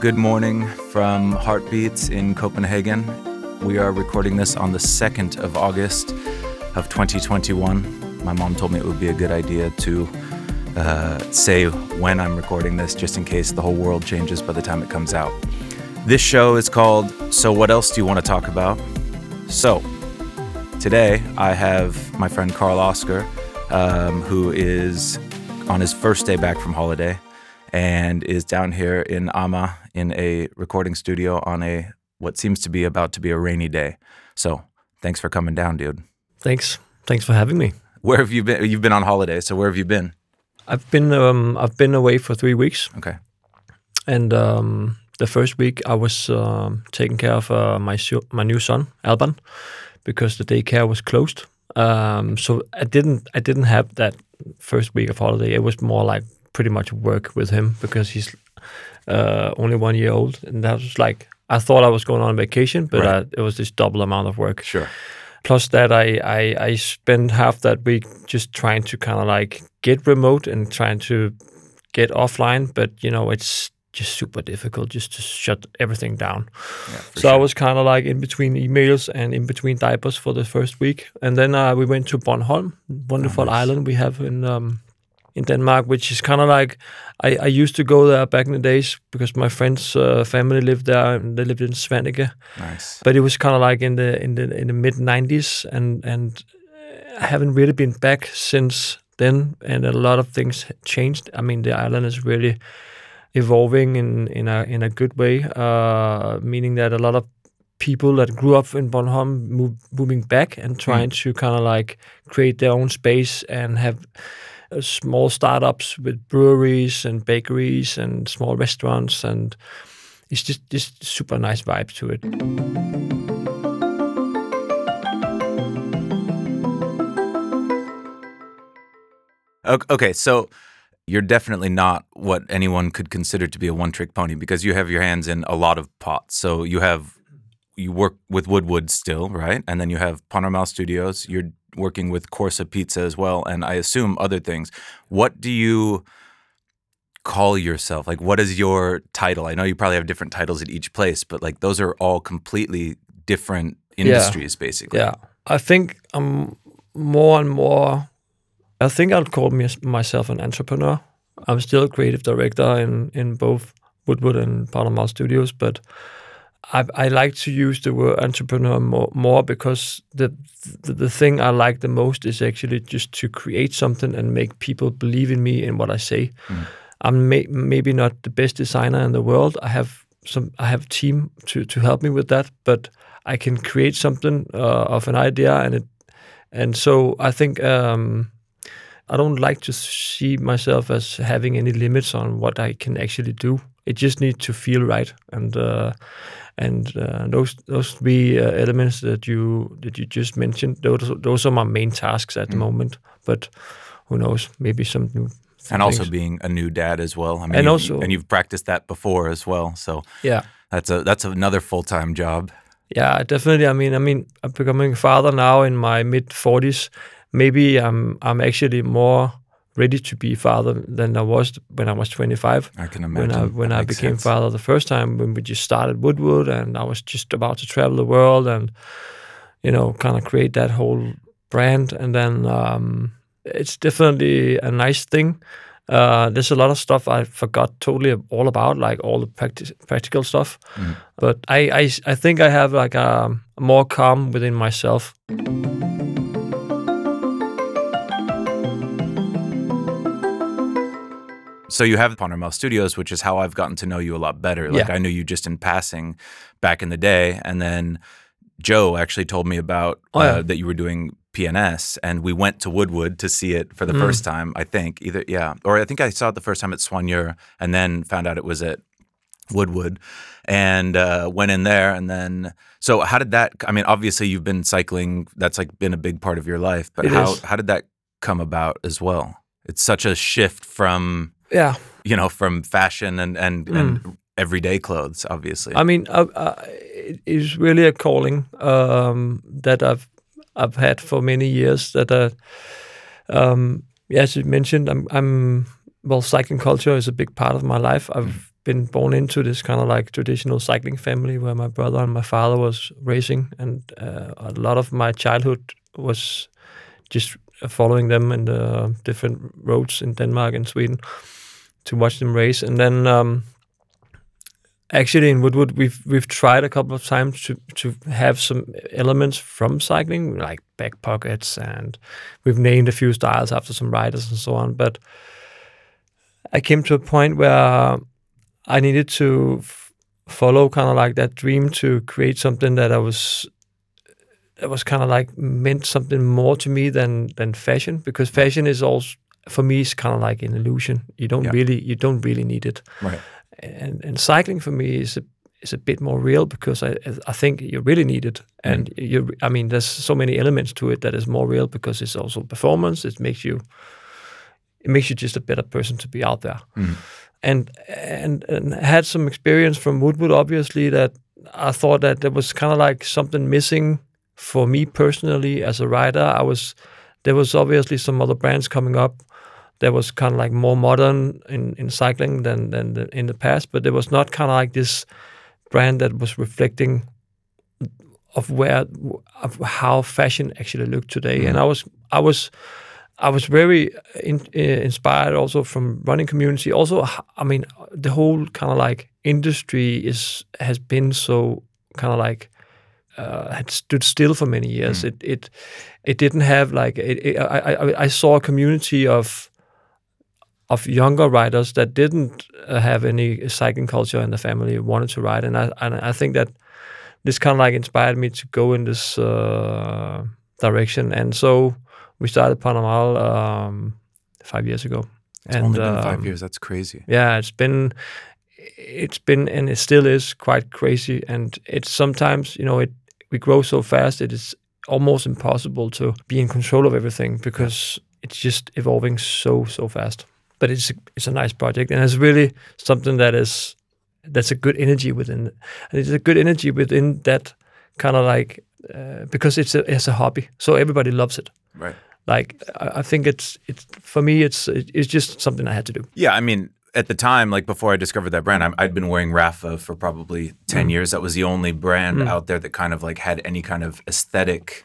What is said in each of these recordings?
Good morning from Heartbeats in Copenhagen. We are recording this on the 2nd of August of 2021. My mom told me it would be a good idea to uh, say when I'm recording this, just in case the whole world changes by the time it comes out. This show is called So What Else Do You Want to Talk About? So, today I have my friend Karl-Oskar, um, who is on his first day back from holiday and is down here in Amager in a recording studio on a what seems to be about to be a rainy day. So, thanks for coming down, dude. Thanks. Thanks for having me. Where have you been? You've been on holiday, so where have you been? I've been um, I've been away for three weeks, Okay. and um, the first week I was um, taking care of uh, my su- my new son Alban because the daycare was closed. Um, so I didn't I didn't have that first week of holiday. It was more like pretty much work with him because he's uh, only one year old, and that was like I thought I was going on vacation, but Right. uh, it was this double amount of work. Sure. Plus that I, I I spent half that week just trying to kind of like get remote and trying to get offline, but you know it's just super difficult just to shut everything down. Yeah, so I was kind of like in between emails and in between diapers for the first week, and then uh, we went to Bornholm, wonderful Oh, nice. island we have in um, in Denmark, which is kind of like I, I used to go there back in the days because my friends' uh, family lived there. and They lived in Svaneke, Nice. but it was kind of like in the in the in the mid '90s, and and I haven't really been back since then, and a lot of things changed. I mean, the island is really evolving in in a in a good way, uh, meaning that a lot of people that grew up in Bornholm move, moving back and trying to kind of like create their own space and have uh, small startups with breweries and bakeries and small restaurants and it's just just super nice vibe to it. Ok- Okay, so you're definitely not what anyone could consider to be a one-trick pony because you have your hands in a lot of pots. So you have you work with Woodwood still, right? And then you have Pas Normal Studios. You're working with Corsa Pizza as well, and I assume other things. What do you call yourself? Like, what is your title? I know you probably have different titles at each place, but like those are all completely different industries, basically. Yeah, I think I'm more and more. I think I'll call me, myself an entrepreneur. I'm still a creative director in in both Woodwood and Pas Normal Studios, but I, I like to use the word entrepreneur more, more because the, the the thing I like the most is actually just to create something and make people believe in me and what I say. I'm may, maybe not the best designer in the world. I have some I have a team to to help me with that, but I can create something uh, of an idea and it and so I think um, I don't like to see myself as having any limits on what I can actually do. It just needs to feel right, and uh, and uh, those those three uh, elements that you that you just mentioned, those those are my main tasks at the moment. But who knows? Maybe some new. And also things. being a new dad as well. I mean, And you've- also- and you've practiced that before as well. So yeah. that's a that's another full time job. Yeah, definitely. I mean, I mean, I'm becoming a father now in my mid 40s. Maybe I'm I'm actually more ready to be father than I was when I was 25. I can When imagine. I when I became sense. father the first time, when we just started Woodwood, and I was just about to travel the world and you know kind of create that whole brand, and then um, it's definitely a nice thing. Uh, there's a lot of stuff I forgot totally all about, like all the practi- practical stuff. Mm. But I, I, I think I have like a, more calm within myself. So you have Pas Normal Studios, which is how I've gotten to know you a lot better. Like Yeah. I knew you just in passing back in the day, and then Joe actually told me about Oh, uh, that you were doing PNS, and we went to Woodwood to see it for the Mm. first time. I think either yeah, or I think I saw it the first time at Soigneur, and then found out it was at Woodwood, and uh, went in there, and then so how did that? I mean, obviously you've been cycling. That's like been a big part of your life, but It how is. how did that come about as well? It's such a shift from Yeah, you know, from fashion and and, Mm. and everyday clothes, obviously. I mean, uh, uh, it is really a calling um, that I've I've had for many years. That uh, um, as you mentioned, I'm I'm well, cycling culture is a big part of my life. I've been born into this kind of like traditional cycling family where my brother and my father was racing, and uh, a lot of my childhood was just following them in the different roads in Denmark and Sweden to watch them race. And then um, actually in Woodwood, we've we've tried a couple of times to to have some elements from cycling, like back pockets, and we've named a few styles after some riders and so on. But I came to a point where I needed to f- follow kind of like that dream to create something that I was that was kind of like meant something more to me than than fashion because fashion is also for me is kind of like an illusion. You don't Yeah. really you don't really need it. Right. And and cycling for me is a is a bit more real because I I think you really need it. Mm. And you I mean there's so many elements to it that is more real because it's also performance. It makes you it makes you just a better person to be out there. Mm. And and and had some experience from Woodwood obviously that I thought that there was kind of like something missing for me personally as a rider. I was there was obviously some other brands coming up that was kind of like more modern in, in cycling than than the, in the past, but there was not kind of like this brand that was reflecting of where of how fashion actually looked today. And I was I was I was very in, uh, inspired also from running community. Also, I mean, the whole kind of like industry is has been so kind of like uh, had stood still for many years. It it it didn't have like it, it, I, I I saw a community of of younger riders that didn't uh, have any cycling culture in the family wanted to ride, and I and I think that this kind of like inspired me to go in this uh, direction, and so we started Pas Normal um, five years ago. It's and, only been five um, years. That's crazy. yeah it's been it's been and it still is quite crazy and it's sometimes you know it we grow so fast it is almost impossible to be in control of everything because it's just evolving so so fast but it's a, it's a nice project and it's really something that is that's a good energy within it. and it's a good energy within that kind of like uh, because it's a it's a hobby so everybody loves it Right. like I, I think it's it's for me it's it's just something I had to do Yeah, I mean, at the time, like before I discovered that brand, I, I'd been wearing Rapha for probably ten Mm. years. That was the only brand out there that kind of like had any kind of aesthetic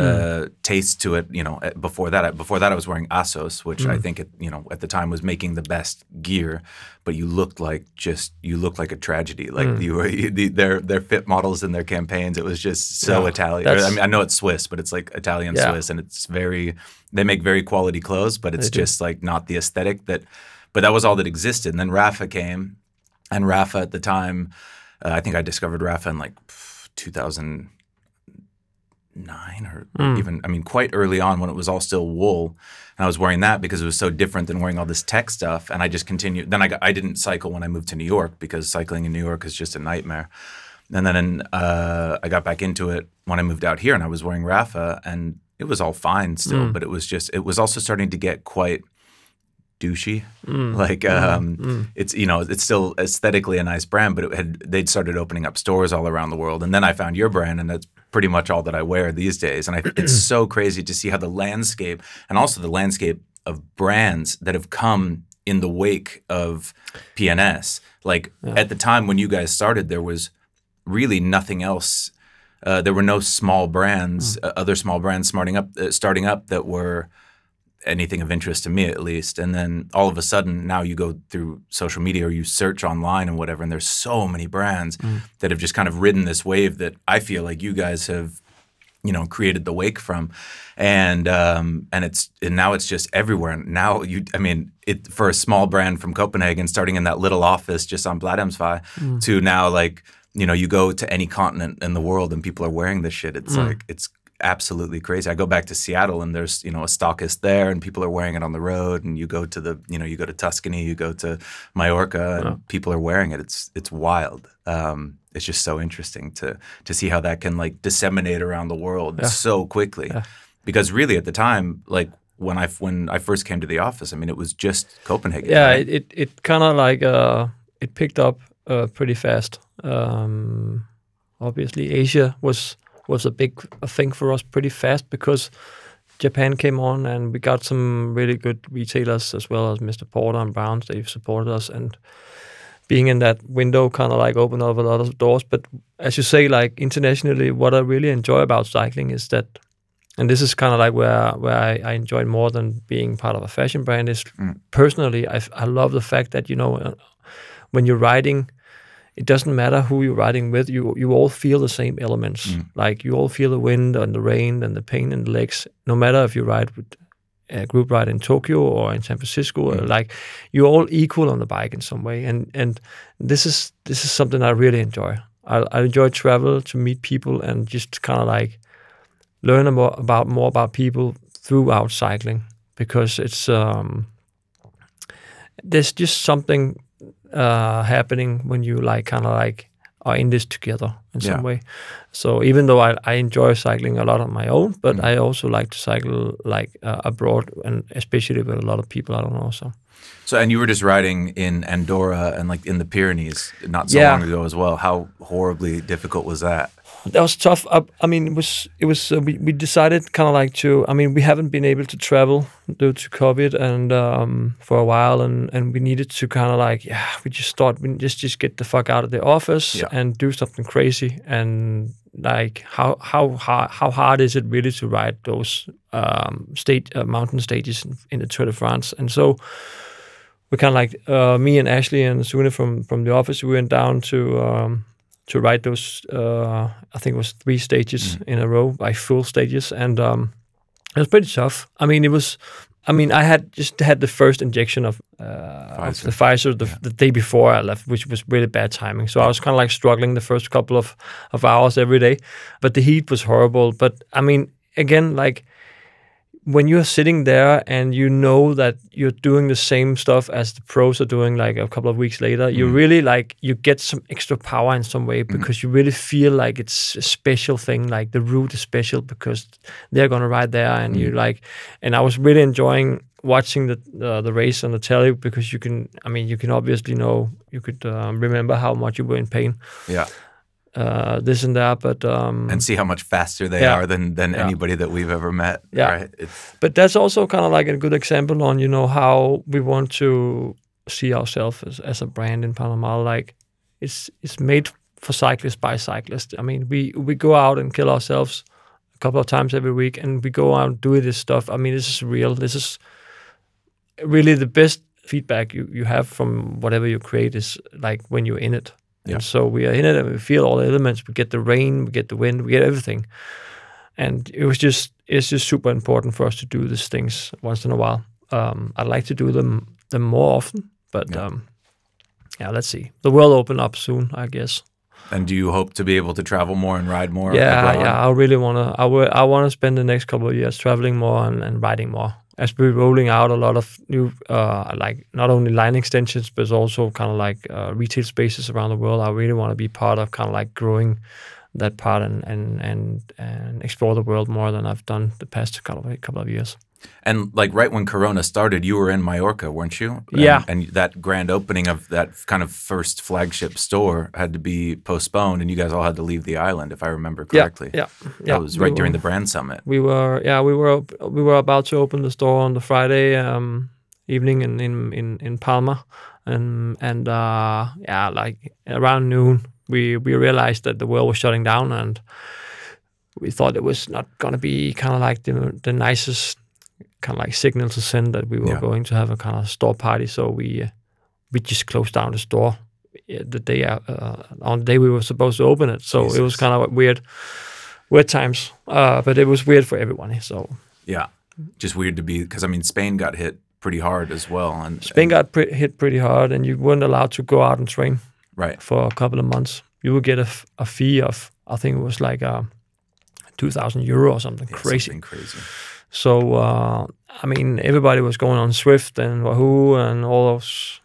uh, taste to it. You know, eh, before that, before that, I was wearing Assos, which mm. I think it, you know at the time was making the best gear, but you looked like just you looked like a tragedy. Like mm. you were you, the, their their fit models and their campaigns. It was just so yeah, Italian. I mean, I know it's Swiss, but it's like Italian yeah. Swiss, and it's very they make very quality clothes, but it's just like not the aesthetic that. But that was all that existed. And then Rapha came, and Rapha at the time, uh, I think I discovered Rapha in like 2000 nine or mm. even I mean quite early on when it was all still wool and I was wearing that because it was so different than wearing all this tech stuff and I just continued then I got, I didn't cycle when I moved to New York because cycling in New York is just a nightmare and then uh, I got back into it when I moved out here and I was wearing Rapha and it was all fine still mm. but it was just it was also starting to get quite douchey. Like um, it's you know it's still aesthetically a nice brand, but it had they'd started opening up stores all around the world, and then I found your brand, and that's pretty much all that I wear these days. And I, it's so crazy to see how the landscape and also the landscape of brands that have come in the wake of PNS. Like at the time when you guys started, there was really nothing else. Uh, there were no small brands, uh, other small brands starting up, uh, starting up that were anything of interest to me at least. And then all of a sudden, now you go through social media or you search online and whatever, and there's so many brands mm. that have just kind of ridden this wave that I feel like you guys have, you know, created the wake from, and um, and it's and now it's just everywhere. And now you, I mean, it for a small brand from Copenhagen, starting in that little office just on Blegdamsvej, mm. to now like. You know, you go to any continent in the world and people are wearing this shit. It's mm. like it's absolutely crazy. I go back to Seattle and there's, you know, a stockist there and people are wearing it on the road and you go to the, you know, you go to Tuscany, you go to Mallorca and people are wearing it. It's it's wild. Um, it's just so interesting to to see how that can like disseminate around the world so quickly. Because really at the time, like when I when I first came to the office, I mean it was just Copenhagen. yeah right? it it, it kind of like uh it picked up uh, pretty fast um obviously asia was was a big a thing for us pretty fast because japan came on and we got some really good retailers as well as mr porter and browns they've supported us and being in that window kind of like opened up a lot of doors. But as you say, like internationally, what I really enjoy about cycling is that, and this is kind of like where where I, I enjoy more than being part of a fashion brand is personally, I, I love the fact that you know uh, when you're riding, it doesn't matter who you're riding with. You you all feel the same elements. Like you all feel the wind and the rain and the pain in the legs. No matter if you ride with a group ride in Tokyo or in San Francisco, or like you're all equal on the bike in some way. And and this is this is something I really enjoy. I, I enjoy travel to meet people and just kind of like learn more about more about people throughout cycling because it's um, there's just something uh, happening when you like kind of like are in this together in some Yeah. way. So even though I, I enjoy cycling a lot on my own, but I also like to cycle like uh, abroad and especially with a lot of people I don't know. So So, and you were just riding in Andorra and like in the Pyrenees not so Yeah. long ago as well. How horribly difficult was that? That was tough. I, I mean, it was it was uh, we we decided kind of like to. I mean, we haven't been able to travel due to COVID and um, for a while, and and we needed to kind of like yeah, we just thought we just just get the fuck out of the office Yeah. and do something crazy and like how how hard how hard is it really to ride those um, state uh, mountain stages in, in the Tour de France and so we kind of like uh, me and Ashley and Sune from from the office. We went down to um, to ride those. Uh, I think it was three stages in a row, like full stages, and um, it was pretty tough. I mean, it was. I mean, I had just had the first injection of, uh, of the Pfizer the, the day before I left, which was really bad timing. So I was kind of like struggling the first couple of, of hours every day, but the heat was horrible. But I mean, again, like when you're sitting there and you know that you're doing the same stuff as the pros are doing like a couple of weeks later you really like you get some extra power in some way because you really feel like it's a special thing like the route is special because they're going to ride there and you like and i was really enjoying watching the uh, the race on the telly because you can i mean you can obviously know you could um, remember how much you were in pain. Yeah. Uh, this and that but um And see how much faster they Yeah. are than than Yeah. anybody that we've ever met. Yeah. Right. It's But that's also kind of like a good example on you know how we want to see ourselves as, as a brand in Pas Normal. Like it's it's made for cyclists by cyclists. I mean, we we go out and kill ourselves a couple of times every week, and we go out and do this stuff. I mean, this is real. This is really the best feedback you, you have from whatever you create is like when you're in it. Yeah. And so we are in it and we feel all the elements. We get the rain, we get the wind, we get everything. And it was just it's just super important for us to do these things once in a while. Um, I'd like to do them them more often, but Yeah. um, yeah, let's see. The world open up soon, I guess. And do you hope to be able to travel more and ride more? Yeah, abroad? yeah. I really wanna. I will. I wanna spend the next couple of years traveling more and, and riding more. As we're rolling out a lot of new, uh, like not only line extensions, but also kind of like uh, retail spaces around the world. I really want to be part of kind of like growing that part and and and and explore the world more than I've done the past couple of couple of years. And like right when Corona started, you were in Mallorca, weren't you? And- Yeah. And, that grand opening of that kind of first flagship store had to be postponed, and you guys all had to leave the island, if I remember correctly. Yeah, yeah, yeah. That was We right during were- the brand summit. we were yeah we were op- we were about to open the store on the Friday um, evening in, in in in Palma, and and uh, yeah like around noon we we realized that the world was shutting down and we thought it was not gonna be kind of like the the nicest kind of like signal to send that we were Yeah. going to have a kind of store party so we uh, we just closed down the store the day uh, on the day we were supposed to open it so it was kind of weird weird times uh, but it was weird for everyone so Yeah. Just weird to be, because I mean, Spain got hit pretty hard as well. And Spain and- got pre- hit pretty hard and you weren't allowed to go out and train right. for a couple of months you would get a, f- a fee of i think it was like uh, 2000 euro or something Yeah, crazy something crazy. So uh, I mean, everybody was going on Zwift and Wahoo and all those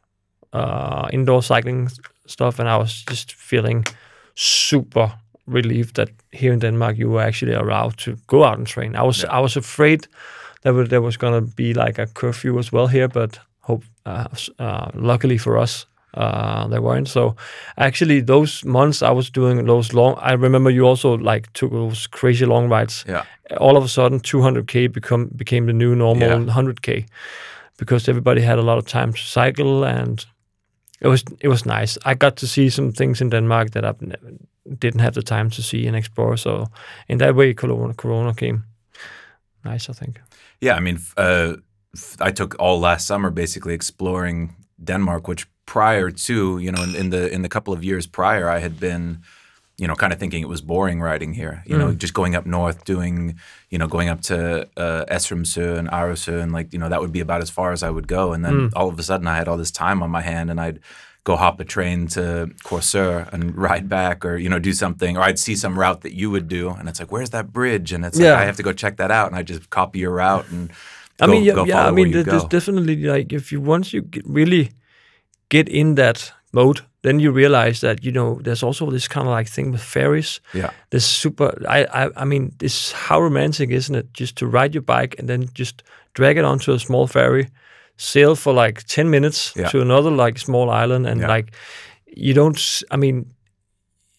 uh, indoor cycling stuff, and I was just feeling super relieved that here in Denmark you were actually allowed to go out and train. I was Yeah. I was afraid that there was gonna be like a curfew as well here, but hope uh, s- uh, luckily for us. Uh, there weren't so actually those months I was doing those long I remember you also like took those crazy long rides Yeah. all of a sudden 200k become became the new normal Yeah. 100k because everybody had a lot of time to cycle and it was it was nice. I got to see some things in Denmark that I didn't have the time to see and explore. So in that way, Corona, Corona came nice. I think. Yeah, I mean, uh, I took all last summer basically exploring Denmark, which prior to you know in, in the in the couple of years prior, I had been you know, kind of thinking it was boring riding here. You mm. know, just going up north, doing, you know, going up to uh, and Arresø, and like, you know, that would be about as far as I would go. And then mm. all of a sudden, I had all this time on my hand, and I'd go hop a train to Korsør and ride back, or you know, do something, or I'd see some route that you would do, and it's like, where's that bridge? And it's yeah. like I have to go check that out, and I just copy your route and. I go, mean, yeah, yeah I mean, there's definitely like if you once you get, really get in that mode, then you realize that you know there's also this kind of like thing with ferries. Yeah, this super. I I I mean, this how romantic isn't it? Just to ride your bike and then just drag it onto a small ferry, sail for like ten minutes yeah. to another like small island, and yeah. like you don't. I mean,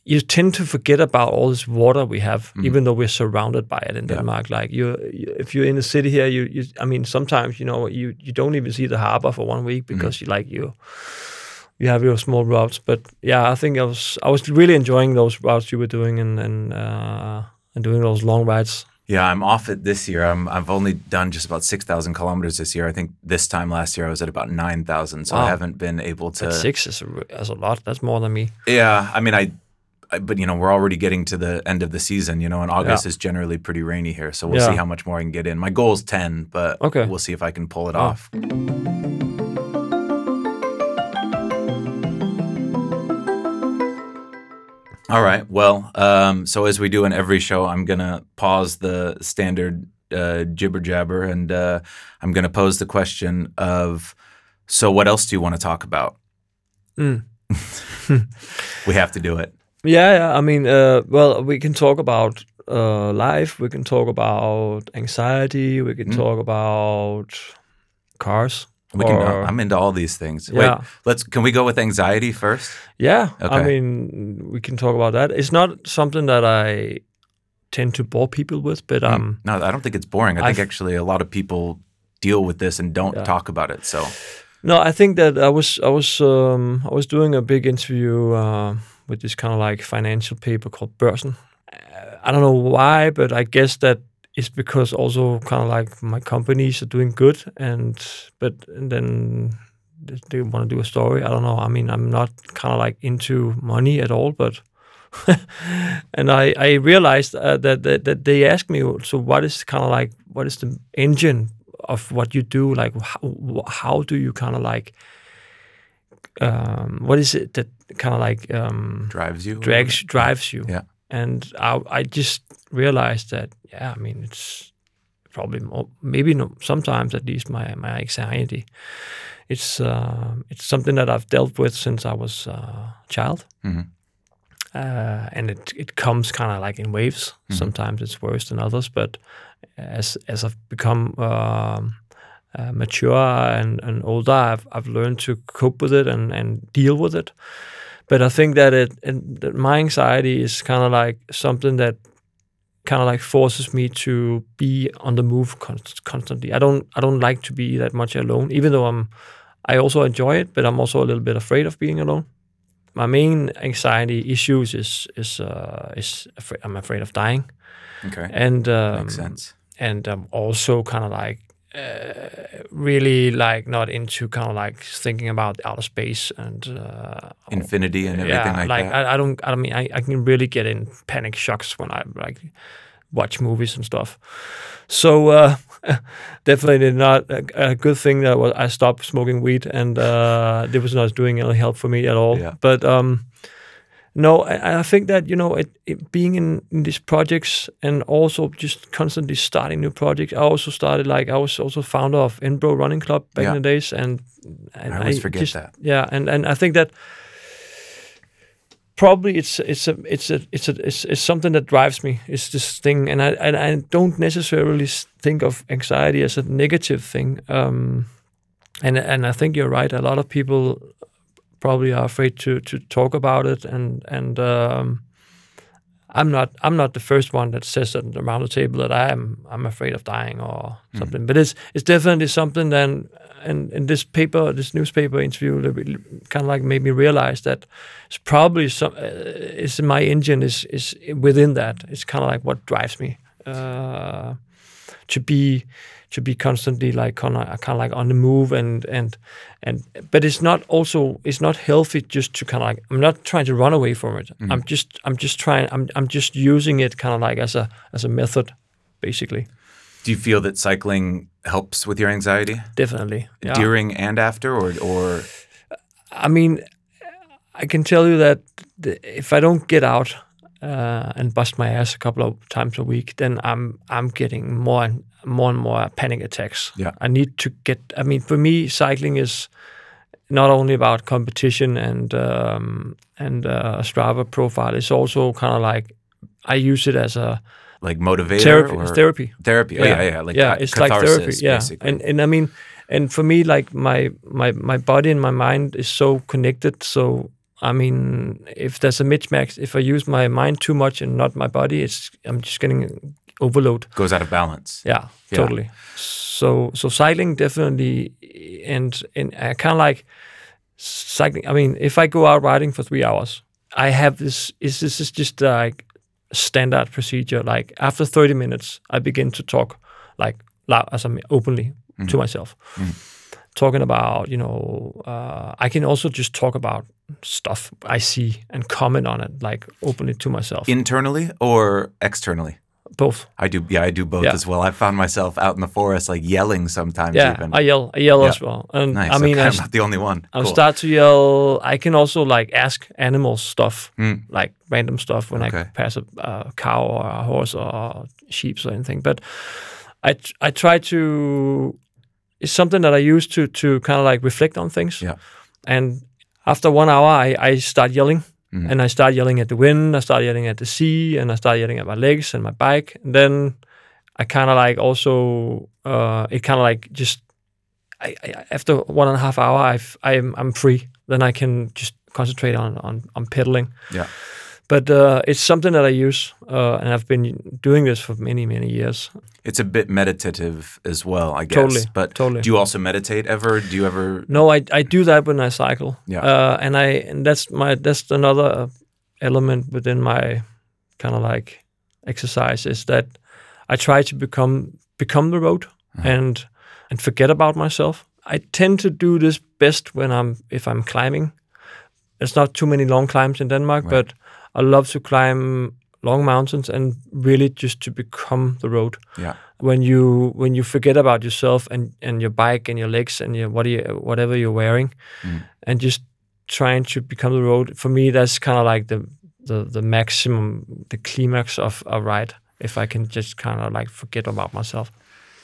you tend to forget about all this water we have, mm. even though we're surrounded by it in Denmark. Yeah. Like you, you, if you're in the city here, you, you, I mean, sometimes you know you you don't even see the harbor for one week because mm. you like you you have your small routes. But yeah, I think I was I was really enjoying those routes you were doing and and uh, and doing those long rides. Yeah, I'm off it this year. I'm I've only done just about six thousand kilometers this year. I think this time last year I was at about nine thousand, so wow. I haven't been able to. But six is a, is a lot. That's more than me. Yeah, I mean I. But you know we're already getting to the end of the season, you know, and August yeah. is generally pretty rainy here, so we'll yeah. see how much more I can get in. My goal is ten, but okay. we'll see if I can pull it oh. off. All right. Well, um, so as we do in every show, I'm going to pause the standard uh, jibber jabber and uh, I'm going to pose the question of so, what else do you want to talk about? Mm. we have to do it. Yeah. yeah. I mean, uh, well, we can talk about uh, life, we can talk about anxiety, we can mm. talk about cars. We can. Or, I'm into all these things. Yeah. Wait, let's. Can we go with anxiety first? Yeah. Okay. I mean, we can talk about that. It's not something that I tend to bore people with, but hmm. um. No, I don't think it's boring. I think I've, actually a lot of people deal with this and don't yeah. talk about it. So. No, I think that I was I was um, I was doing a big interview uh, with this kind of like financial paper called Børsen. I don't know why, but I guess that is because also kind of like my companies are doing good and but and then they want to do a story. I don't know. I mean i'm not kind of like into money at all but and i i realized uh, that, that that they asked me so what is kind of like what is the engine of what you do? Like how, how do you kind of like um, what is it that kind of like um, drives you drags drives you yeah and I, I just realized that yeah, I mean it's probably more, maybe no, sometimes at least my my anxiety. It's uh, it's something that I've dealt with since I was uh, a child, mm-hmm. uh, and it it comes kind of like in waves. Mm-hmm. Sometimes it's worse than others, but as as I've become um, uh, mature and, and older, I've I've learned to cope with it and and deal with it. But I think that it, it that my anxiety is kind of like something that kind of like forces me to be on the move const- constantly. I don't I don't like to be that much alone, even though I'm I also enjoy it, but I'm also a little bit afraid of being alone. My main anxiety issues is is uh, is afraid, I'm afraid of dying. Okay, and um, makes sense. And I'm also kind of like uh, really like not into kind of like thinking about outer space and uh, infinity and everything yeah, like, like that. I, I don't. I don't mean, I, I can really get in panic shocks when I like watch movies and stuff. So uh, definitely not a, a, good thing that was, I stopped smoking weed, and uh, it was not doing any help for me at all. Yeah. But um, no, I, I think that you know, it, it, being in, in these projects and also just constantly starting new projects. I also started like I was also founder of Nørrebro Running Club back yeah. in the days, and, and I always I forget just, that. Yeah, and and I think that probably it's it's a it's a it's a it's, it's something that drives me. It's this thing, and I and I don't necessarily think of anxiety as a negative thing. Um, and and I think you're right. A lot of people probably are afraid to to talk about it and and um, I'm not I'm not the first one that says it around the table that I am I'm afraid of dying or hmm. something. Mm. But it's it's definitely something then and in this paper, this newspaper interview, kind of like made me realize that it's probably some. Uh, is my engine is is within that. It's kind of like what drives me uh, to be to be constantly like kind of kind of like on the move and and and but it's not also it's not healthy just to kind of like I'm not trying to run away from it. Mm-hmm. I'm just I'm just trying I'm I'm just using it kind of like as a as a method basically. Do you feel that cycling helps with your anxiety Definitely. Yeah. during and after, or or I mean, I can tell you that if I don't get out uh, and bust my ass a couple of times a week, then I'm I'm getting more more and more panic attacks. Yeah. I need to get. I mean, for me, cycling is not only about competition and um, and uh, Strava profile. It's also kind of like I use it as a like motivator therapy. or therapy. therapy? Oh, yeah, yeah, like yeah, it's like therapy. Yeah, basically. and and I mean, and for me, like my my my body and my mind is so connected. So I mean, if there's a mismatch, if I use my mind too much and not my body, it's I'm just getting overload. goes out of balance. Yeah, Yeah. totally. So so cycling definitely, and and I kind of like cycling. I mean, if I go out riding for three hours, I have this. Is this is just like standard procedure? Like after thirty minutes, I begin to talk like loud, as I mean, openly to myself, talking about you know. Uh, I can also just talk about stuff I see and comment on it like openly to myself. Internally or externally? Both. I do. Yeah, I do both Yeah. as well. I found myself out in the forest, like yelling sometimes. Yeah, even. I yell. I yell Yeah. as well. And nice. I mean, okay, I, I'm not the only one. I'll Cool. start to yell. I can also like ask animals stuff, Mm. like random stuff when Okay. I pass a, a cow or a horse or sheep or anything. But I I try to. It's something that I use to to kind of like reflect on things. Yeah. And after one hour, I I start yelling. Mhm. And I start yelling at the wind, I start yelling at the sea, and I start yelling at my legs and my bike. And then I kind of like also, uh, it kind of like just, I, I, after one and a half hour, I've, I'm, I'm free. Then I can just concentrate on, on, on pedaling. Yeah. But uh, it's something that I use, uh, and I've been doing this for many, many years. It's a bit meditative as well, I guess. Totally, But totally. do you also meditate ever? Do you ever? No, I, I do that when I cycle. Yeah. Uh, and I and that's my that's another element within my kind of like exercise is that I try to become become the road and and forget about myself. I tend to do this best when I'm if I'm climbing. There's not too many long climbs in Denmark, Right. but I love to climb long mountains and really just to become the road Yeah. when you when you forget about yourself and and your bike and your legs and your what you, whatever you're wearing Mm. and just trying to become the road for me that's kind of like the the the maximum the climax of a ride if i can just kind of like forget about myself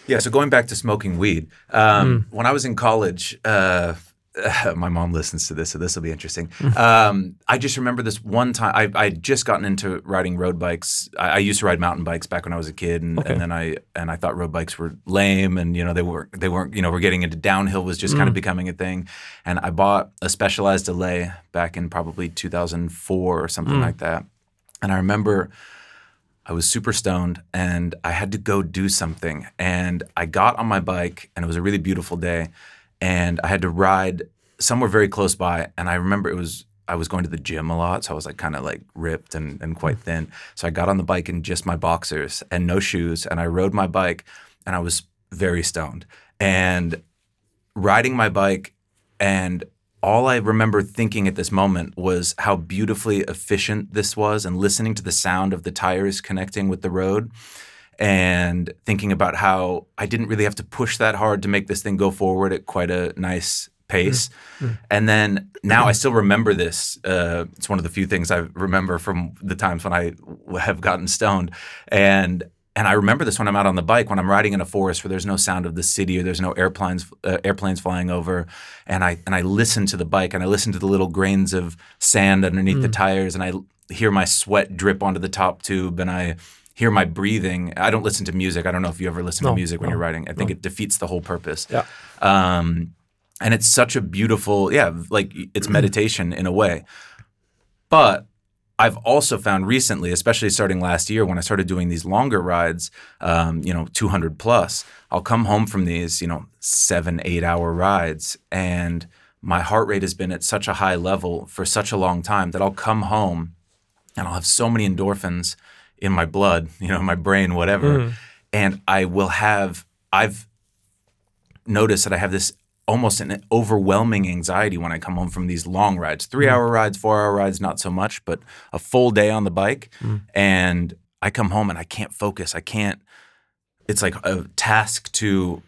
Yeah. So going back to smoking weed, um, Mm. when I was in college, uh, my mom listens to this, so this will be interesting. Mm. Um, I just remember this one time I I just gotten into riding road bikes. I, I used to ride mountain bikes back when I was a kid, and, Okay. and then I and I thought road bikes were lame, and you know they were they weren't you know we're getting into downhill was just kind Mm. of becoming a thing, and I bought a Specialized Allez back in probably 2004 or something Mm. like that, and I remember. I was super stoned and I had to go do something. And I got on my bike and it was a really beautiful day. And I had to ride somewhere very close by. And I remember it was, I was going to the gym a lot. So I was like kind of like ripped and, and quite mm. thin. So I got on the bike in just my boxers and no shoes. And I rode my bike and I was very stoned. And riding my bike and all I remember thinking at this moment was how beautifully efficient this was and listening to the sound of the tires connecting with the road and thinking about how I didn't really have to push that hard to make this thing go forward at quite a nice pace. And then now I still remember this. Uh, it's one of the few things I remember from the times when I have gotten stoned. And and I remember this when I'm out on the bike, when I'm riding in a forest where there's no sound of the city or there's no airplanes uh, airplanes flying over, and I and I listen to the bike and I listen to the little grains of sand underneath the tires, and I hear my sweat drip onto the top tube, and I hear my breathing. I don't listen to music. I don't know if you ever listen No, to music when no, you're writing. I think it defeats the whole purpose. yeah Um, and it's such a beautiful, yeah, like it's meditation in a way. But I've also found recently, especially starting last year when I started doing these longer rides, um, you know, 200 plus, I'll come home from these, you know, seven, eight hour rides and my heart rate has been at such a high level for such a long time that I'll come home and I'll have so many endorphins in my blood, you know, my brain, whatever. Mm. And I will have, I've noticed that I have this almost an overwhelming anxiety when I come home from these long rides, three hmm. hour rides, four hour rides, not so much, but a full day on the bike. Hmm. And I come home and I can't focus. I can't, it's like a task to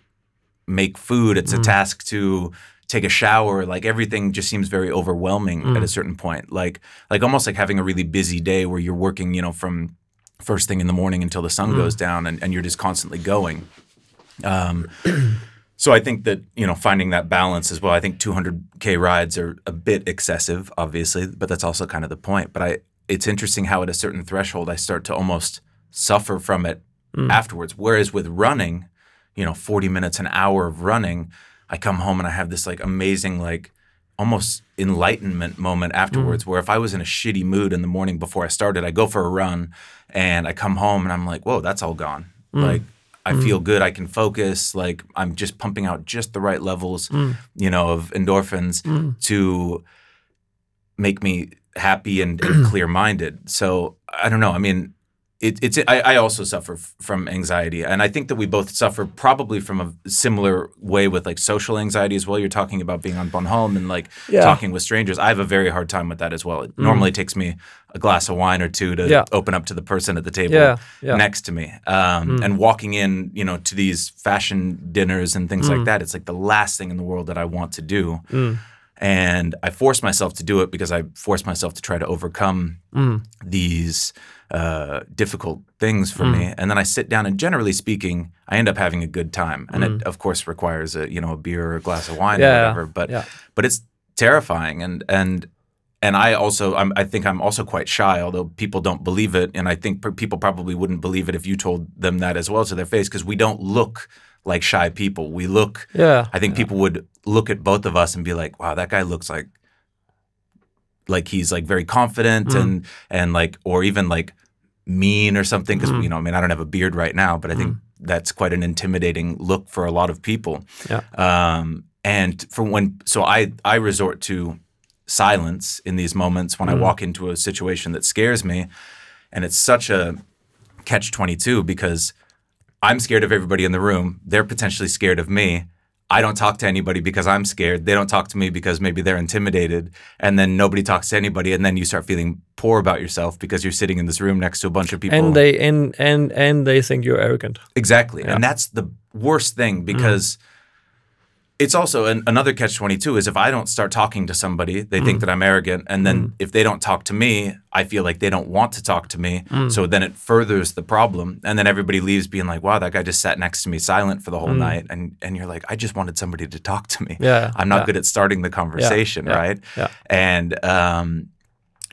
make food, it's a hmm. task to take a shower like everything just seems very overwhelming at a certain point like like almost like having a really busy day where you're working you know from first thing in the morning until the sun mm. goes down and, and you're just constantly going um, so I think that you know finding that balance as well. I think 200k rides are a bit excessive, obviously, but that's also kind of the point. But I, it's interesting how at a certain threshold I start to almost suffer from it mm. afterwards. Whereas with running, you know, 40 minutes, an hour of running, I come home and I have this like amazing like almost enlightenment moment afterwards mm. where if I was in a shitty mood in the morning before I started, I go for a run and I come home and I'm like, whoa, that's all gone. Mm. Like I mm. feel good. I can focus. Like I'm just pumping out just the right levels, mm. you know, of endorphins to make me happy and, and clear minded. So I don't know. I mean, it, it's I, I also suffer f- from anxiety, and I think that we both suffer probably from a similar way with like social anxiety as well. You're talking about being on Bornholm and like Yeah. talking with strangers. I have a very hard time with that as well. It mm-hmm. normally takes me a glass of wine or two to Yeah. open up to the person at the table Yeah, next to me. Um, mm. And walking in, you know, to these fashion dinners and things like mm. that, it's like the last thing in the world that I want to do. Mm. And I force myself to do it because I force myself to try to overcome mm. these uh, difficult things for me. Mm. And then I sit down, and generally speaking, I end up having a good time. And it, mm. of course, requires a you know a beer or a glass of wine Yeah, or whatever. But yeah. but it's terrifying, and and and I also I'm, I think I'm also quite shy, although people don't believe it, and I think people probably wouldn't believe it if you told them that as well to their face, because we don't look like shy people. We look. Yeah. I think people would look at both of us and be like, "Wow, that guy looks like like he's like very confident Mm. and and like or even like mean or something because Mm. you know I mean I don't have a beard right now, but I think that's quite an intimidating look for a lot of people. Yeah. Um, and for when so I I resort to silence in these moments when I walk into a situation that scares me, and it's such a catch twenty two because I'm scared of everybody in the room. They're potentially scared of me. I don't talk to anybody because I'm scared. They don't talk to me because maybe they're intimidated. And then nobody talks to anybody. And then you start feeling poor about yourself because you're sitting in this room next to a bunch of people. And they and and and they think you're arrogant. Exactly. And that's the worst thing because mm. It's also an, another catch 22 is if I don't start talking to somebody, they think mm. that I'm arrogant. And then mm. if they don't talk to me, I feel like they don't want to talk to me. Mm. So then it furthers the problem. And then everybody leaves being like, wow, that guy just sat next to me silent for the whole night. And, and you're like, I just wanted somebody to talk to me. Yeah, I'm not yeah. good at starting the conversation, yeah, right? yeah. And, um,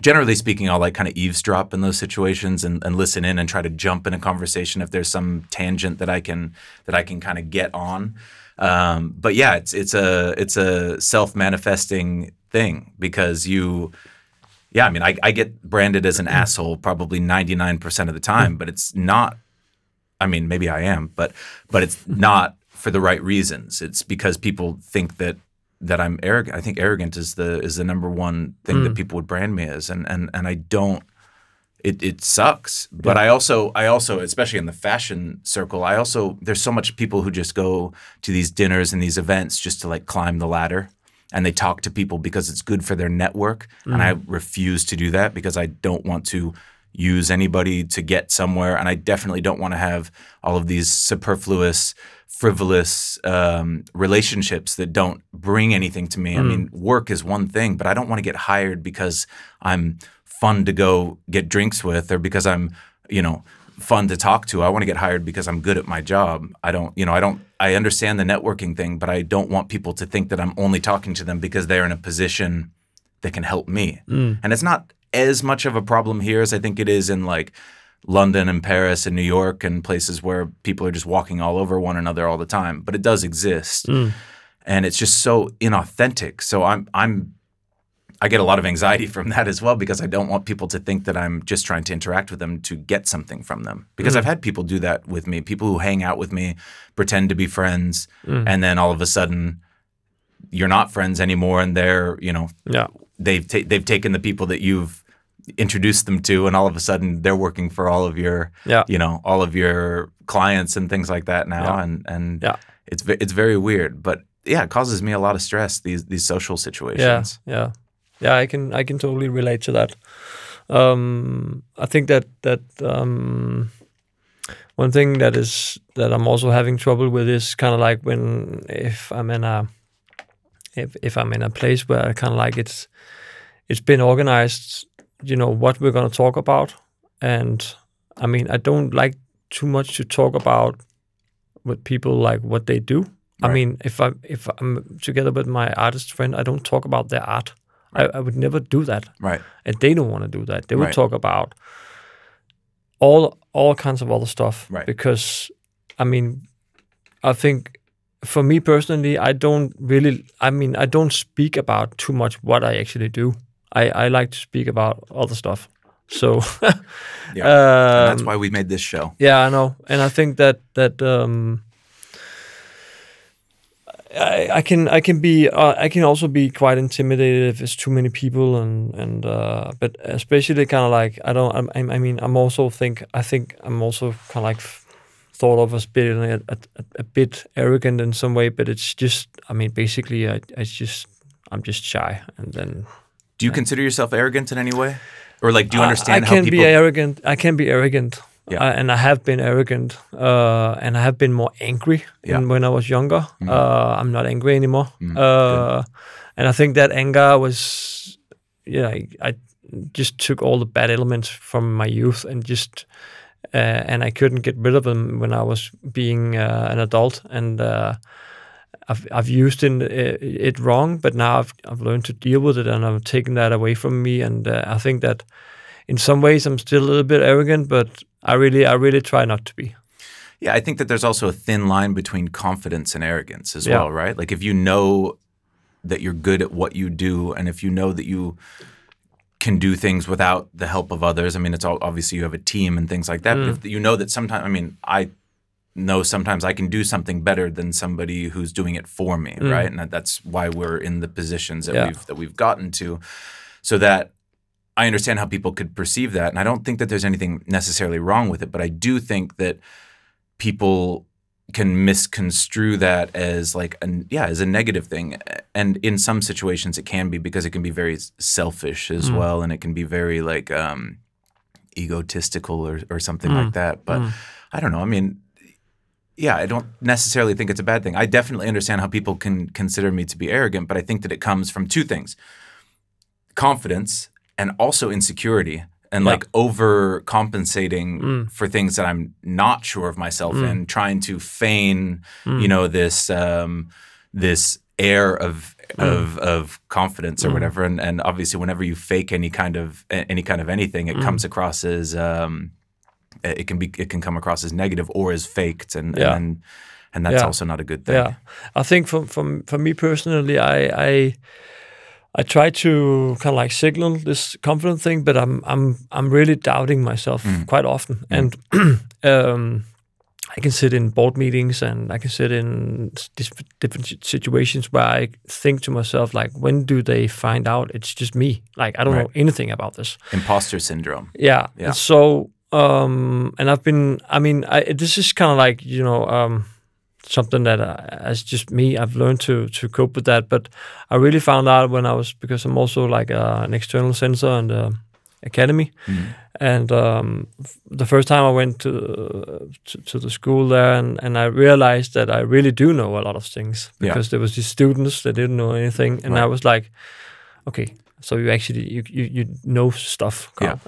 generally speaking, I'll like kind of eavesdrop in those situations and, and listen in and try to jump in a conversation if there's some tangent that I can that I can kind of get on. Um, but yeah, it's it's a it's a self manifesting thing because you, yeah, I mean, I, I get branded as an mm-hmm. asshole probably ninety nine percent of the time, but it's not. I mean, maybe I am, but but it's mm-hmm. not for the right reasons. It's because people think that that I'm arrogant. I think arrogant is the is the number one thing that mm. people would brand me as, and and and I don't. It it sucks, but I also I also especially in the fashion circle, I also there's so much people who just go to these dinners and these events just to like climb the ladder, and they talk to people because it's good for their network, and I refuse to do that because I don't want to use anybody to get somewhere, and I definitely don't want to have all of these superfluous frivolous um, relationships that don't bring anything to me. I mean, work is one thing, but I don't want to get hired because I'm fun to go get drinks with or because I'm, you know, fun to talk to. I want to get hired because I'm good at my job. I don't, you know, I don't, I understand the networking thing, but I don't want people to think that I'm only talking to them because they're in a position that can help me. Mm. And it's not as much of a problem here as I think it is in like London and Paris and New York and places where people are just walking all over one another all the time. But it does exist. Mm. And it's just so inauthentic. So I'm I'm I get a lot of anxiety from that as well because I don't want people to think that I'm just trying to interact with them to get something from them. Because Mm. I've had people do that with me, people who hang out with me, pretend to be friends, Mm. and then all of a sudden you're not friends anymore and they're, you know, yeah, they've ta- they've taken the people that you've introduced them to and all of a sudden they're working for all of your yeah, you know all of your clients and things like that now Yeah. and and Yeah. it's it's very weird but yeah it causes me a lot of stress these these social situations yeah, yeah. I can I can totally relate to that. Um, I think that that um, one thing that is that I'm also having trouble with is kind of like when if I'm in a if if I'm in a place where I kind of like it's it's been organized, you know what we're gonna talk about, and I mean I don't like too much to talk about with people like what they do. I mean, if I if I'm together with my artist friend, I don't talk about their art. I, I would never do that, right and they don't want to do that. They would Right. talk about all all kinds of other stuff. Right. Because, I mean, I think for me personally, I don't really. I mean, I don't speak about too much what I actually do. I I like to speak about other stuff. So, Yeah. And um, that's why we made this show yeah, I know, and I think that that um, I, I can I can be uh, I can also be quite intimidated if it's too many people and and uh, but especially kind of like I don't I, I mean I'm also think I think I'm also kind of like thought of as being a, a, a bit arrogant in some way, but it's just I mean basically I I just I'm just shy and then do you consider yourself arrogant in any way or like do you understand I, how can people be arrogant. I can be arrogant. Yeah. Uh, and I have been arrogant, uh, and I have been more angry Yeah. in, when I was younger. Mhm. Uh, I'm not angry anymore, Mm, uh, and I think that anger was, yeah, I, I just took all the bad elements from my youth and just, uh, and I couldn't get rid of them when I was being uh, an adult, and uh, I've I've used it, uh, it wrong, but now I've I've learned to deal with it, and I've taken that away from me, and uh, I think that in some ways I'm still a little bit arrogant, but I really I really try not to be. Yeah, I think that there's also a thin line between confidence and arrogance as Yeah. well, right? Like if you know that you're good at what you do, and if you know that you can do things without the help of others. I mean, it's all obviously you have a team and things like that. But mm. if you know that sometimes, I mean, I know sometimes I can do something better than somebody who's doing it for me, mm. right? And that's why we're in the positions that Yeah. we've that we've gotten to, so that I understand how people could perceive that, and I don't think that there's anything necessarily wrong with it, but I do think that people can misconstrue that as like an yeah as a negative thing and in some situations it can be because it can be very selfish as Mm. well and it can be very like um egotistical or, or something Mm. like that but Mm. i don't know i mean yeah i don't necessarily think it's a bad thing i definitely understand how people can consider me to be arrogant but i think that it comes from two things confidence and also insecurity and Yeah. like overcompensating Mm. for things that I'm not sure of myself Mm. and trying to feign, Mm. you know, this um, this air of Mm. of of confidence or whatever. And and obviously, whenever you fake any kind of any kind of anything, it Mm. comes across as um, it can be it can come across as negative or as faked, and Yeah. and and that's Yeah. also not a good thing. Yeah, I think for for for me personally, I I I try to kind of like signal this confident thing, but I'm I'm I'm really doubting myself Mm. quite often, and um, I can sit in board meetings and I can sit in different situations where I think to myself like, when do they find out it's just me? Like I don't Right. know anything about this. Imposter syndrome. Yeah. Yeah. And so, um, and I've been, I mean, I, this is kind of like, you know, um, something that uh, as just me, I've learned to, to cope with that. But I really found out when I was, because I'm also like uh, an external censor and the academy. Mhm. And um, f- the first time I went to, to to the school there, and, and I realized that I really do know a lot of things Yeah. because there was these students that didn't know anything, and I was like, okay, so you actually you you, you know stuff. Karl.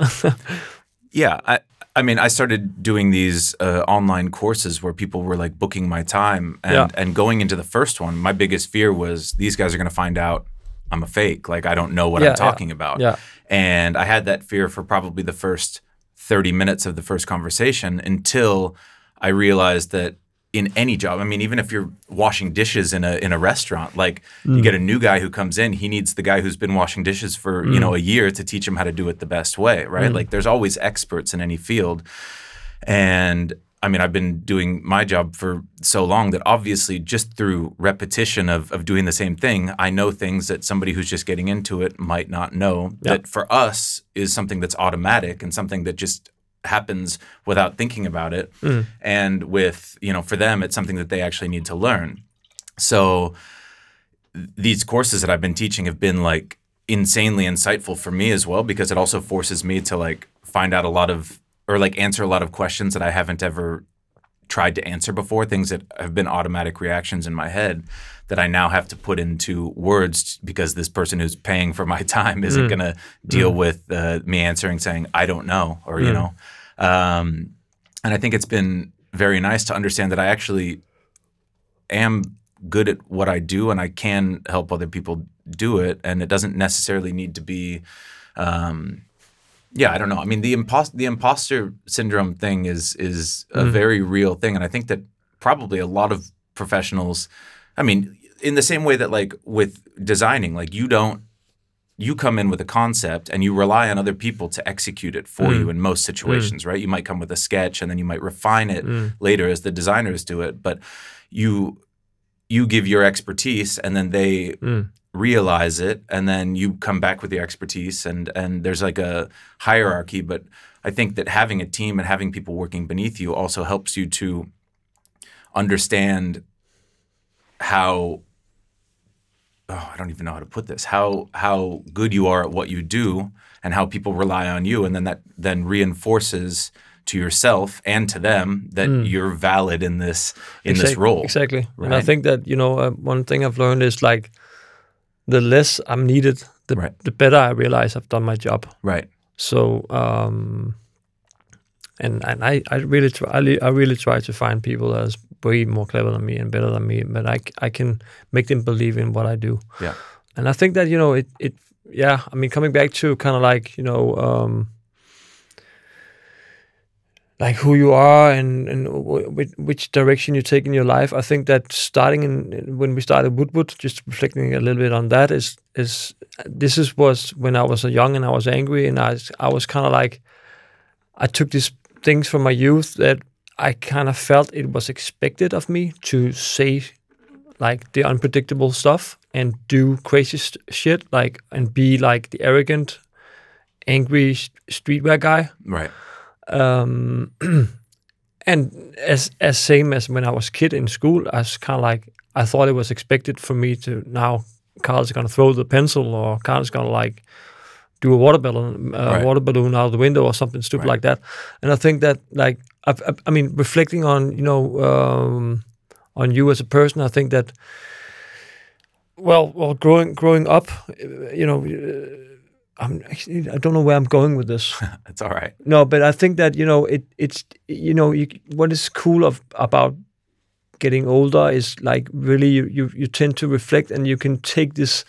Yeah, I I mean, I started doing these uh, online courses where people were like booking my time, and Yeah. and going into the first one, my biggest fear was these guys are going to find out I'm a fake, like I don't know what Yeah, I'm yeah. talking about, Yeah. and I had that fear for probably the first thirty minutes of the first conversation until I realized that in any job. I mean, even if you're washing dishes in a in a restaurant, like you mm. get a new guy who comes in, he needs the guy who's been washing dishes for you know mm. a year to teach him how to do it the best way, right? Mm. Like there's always experts in any field, and I mean, I've been doing my job for so long that obviously just through repetition of, of doing the same thing, I know things that somebody who's just getting into it might not know. Yeah. That for us is something that's automatic and something that just happens without thinking about it. Mm. And with, you know, for them, it's something that they actually need to learn. So these courses that I've been teaching have been like insanely insightful for me as well because it also forces me to like find out a lot of or like answer a lot of questions that I haven't ever tried to answer before, things that have been automatic reactions in my head that I now have to put into words because this person who's paying for my time isn't mm. going to deal mm. with uh, me answering saying I don't know or you know. Um, and I think it's been very nice to understand that I actually am good at what I do and I can help other people do it and it doesn't necessarily need to be um, yeah, I don't know. I mean, the impost the imposter syndrome thing is is a very real thing, and I think that probably a lot of professionals. I mean, in the same way that like with designing, like you don't you come in with a concept and you rely on other people to execute it for mm. you in most mm. situations, right? You might come with a sketch and then you might refine it mm. later as the designers do it, but you you give your expertise and then they realize it and then you come back with your expertise and and there's like a hierarchy but i think that having a team and having people working beneath you also helps you to understand how oh, i don't even know how to put this how how good you are at what you do and how people rely on you and then that then reinforces to yourself and to them that you're valid in this in this role Exactly. And I think that, you know, uh, one thing I've learned is like the less I'm needed, the, Right. the better I realize I've done my job. right So, um, and and I, I really try I, I really try to find people that is way more clever than me and better than me, but I, I can make them believe in what I do. yeah And I think that you know it it yeah I mean coming back to kind of like you know um, like who you are and and w- which, direction you take in your life. I think that starting in in- when we started Wood Wood, just reflecting a little bit on that is is this is was when I was young and I was angry and I I was kind of like I took these things from my youth that I kind of felt it was expected of me to say like the unpredictable stuff and do crazy st- shit like and be like the arrogant angry st- streetwear guy right um and as as same as when I was kid in school I was kind of like I thought it was expected for me to now Karl's gonna throw the pencil or Karl's gonna like do a water balloon uh, Right. water balloon out the window or something stupid Right. like that and I think that like I, I, I mean reflecting on you know um on you as a person I think that well well growing growing up uh, you know uh, I'm actually I don't know where I'm going with this it's all right no, but I think that you know it. It's you know you, what is cool of about getting older is like really you, you you tend to reflect and you can take this.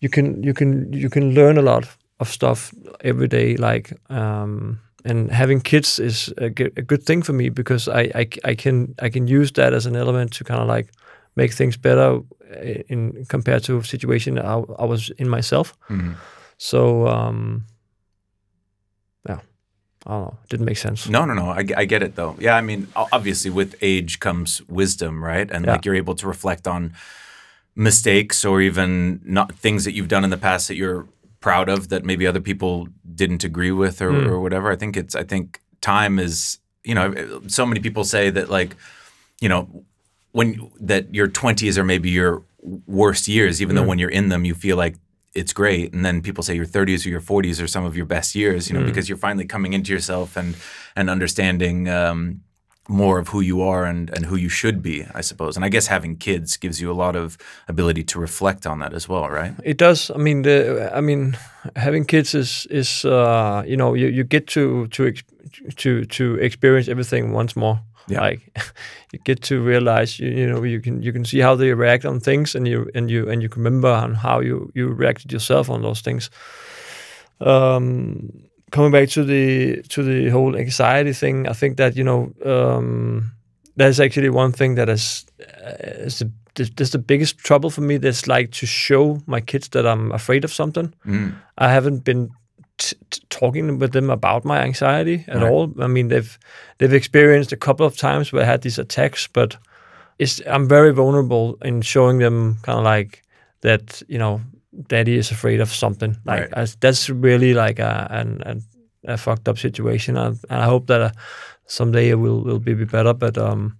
You can you can you can learn a lot of stuff every day. Like um, and having kids is a, good- a good thing for me because I, I I can I can use that as an element to kind of like make things better uh, in compared to a situation I, I was in myself. Mhm. So um, yeah, I don't know. It Didn't make sense. No, no, no. I, I get it though. Yeah, I mean, obviously, with age comes wisdom, right? And Yeah. like you're able to reflect on mistakes or even not things that you've done in the past that you're proud of that maybe other people didn't agree with or, hmm. or whatever. I think it's. I think time is. You know, so many people say that like, you know, when that your 20s are maybe your worst years, even though hmm. when you're in them you feel like it's great, and then people say your 30s or your 40s are some of your best years. You know, hmm. because you're finally coming into yourself and and understanding um, more of who you are and and who you should be, I suppose. And I guess having kids gives you a lot of ability to reflect on that as well, right? It does. I mean, the, I mean, having kids is is uh, you know you, you get to to to to experience everything once more. Yeah. Like you get to realize you, you know you can you can see how they react on things and you and you and you can remember on how you you reacted yourself on those things. Um, coming back to the to the whole anxiety thing, I think that you know um, that's actually one thing that is uh, is the, the biggest trouble for me. That's like to show my kids that I'm afraid of something. Mm. I haven't been t- t- talking with them about my anxiety at Right. all. I mean, they've they've experienced a couple of times where I had these attacks, but it's I'm very vulnerable in showing them kind of like that. You know, daddy is afraid of something. Like Right. as, that's really like a an, an, a fucked up situation, and, and I hope that uh, someday it will will be, be better. But um,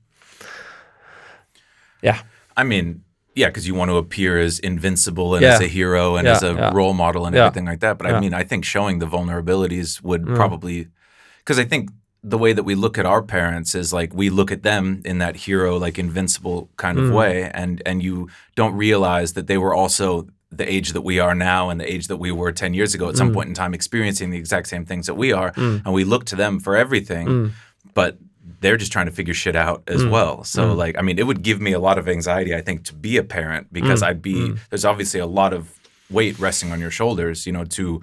yeah, I mean, yeah, because you want to appear as invincible and Yeah. as a hero and Yeah, as a yeah. role model and everything like that. But I mean, I think showing the vulnerabilities would Mm. probably, because I think the way that we look at our parents is like we look at them in that hero, like invincible kind of Mm. way, and and you don't realize that they were also the age that we are now and the age that we were 10 years ago at some Mm. point in time experiencing the exact same things that we are Mm. and we look to them for everything Mm. but they're just trying to figure shit out as Mm. well. So Mm. like I mean it would give me a lot of anxiety I think to be a parent because Mm. I'd be there's obviously a lot of weight resting on your shoulders, you know, to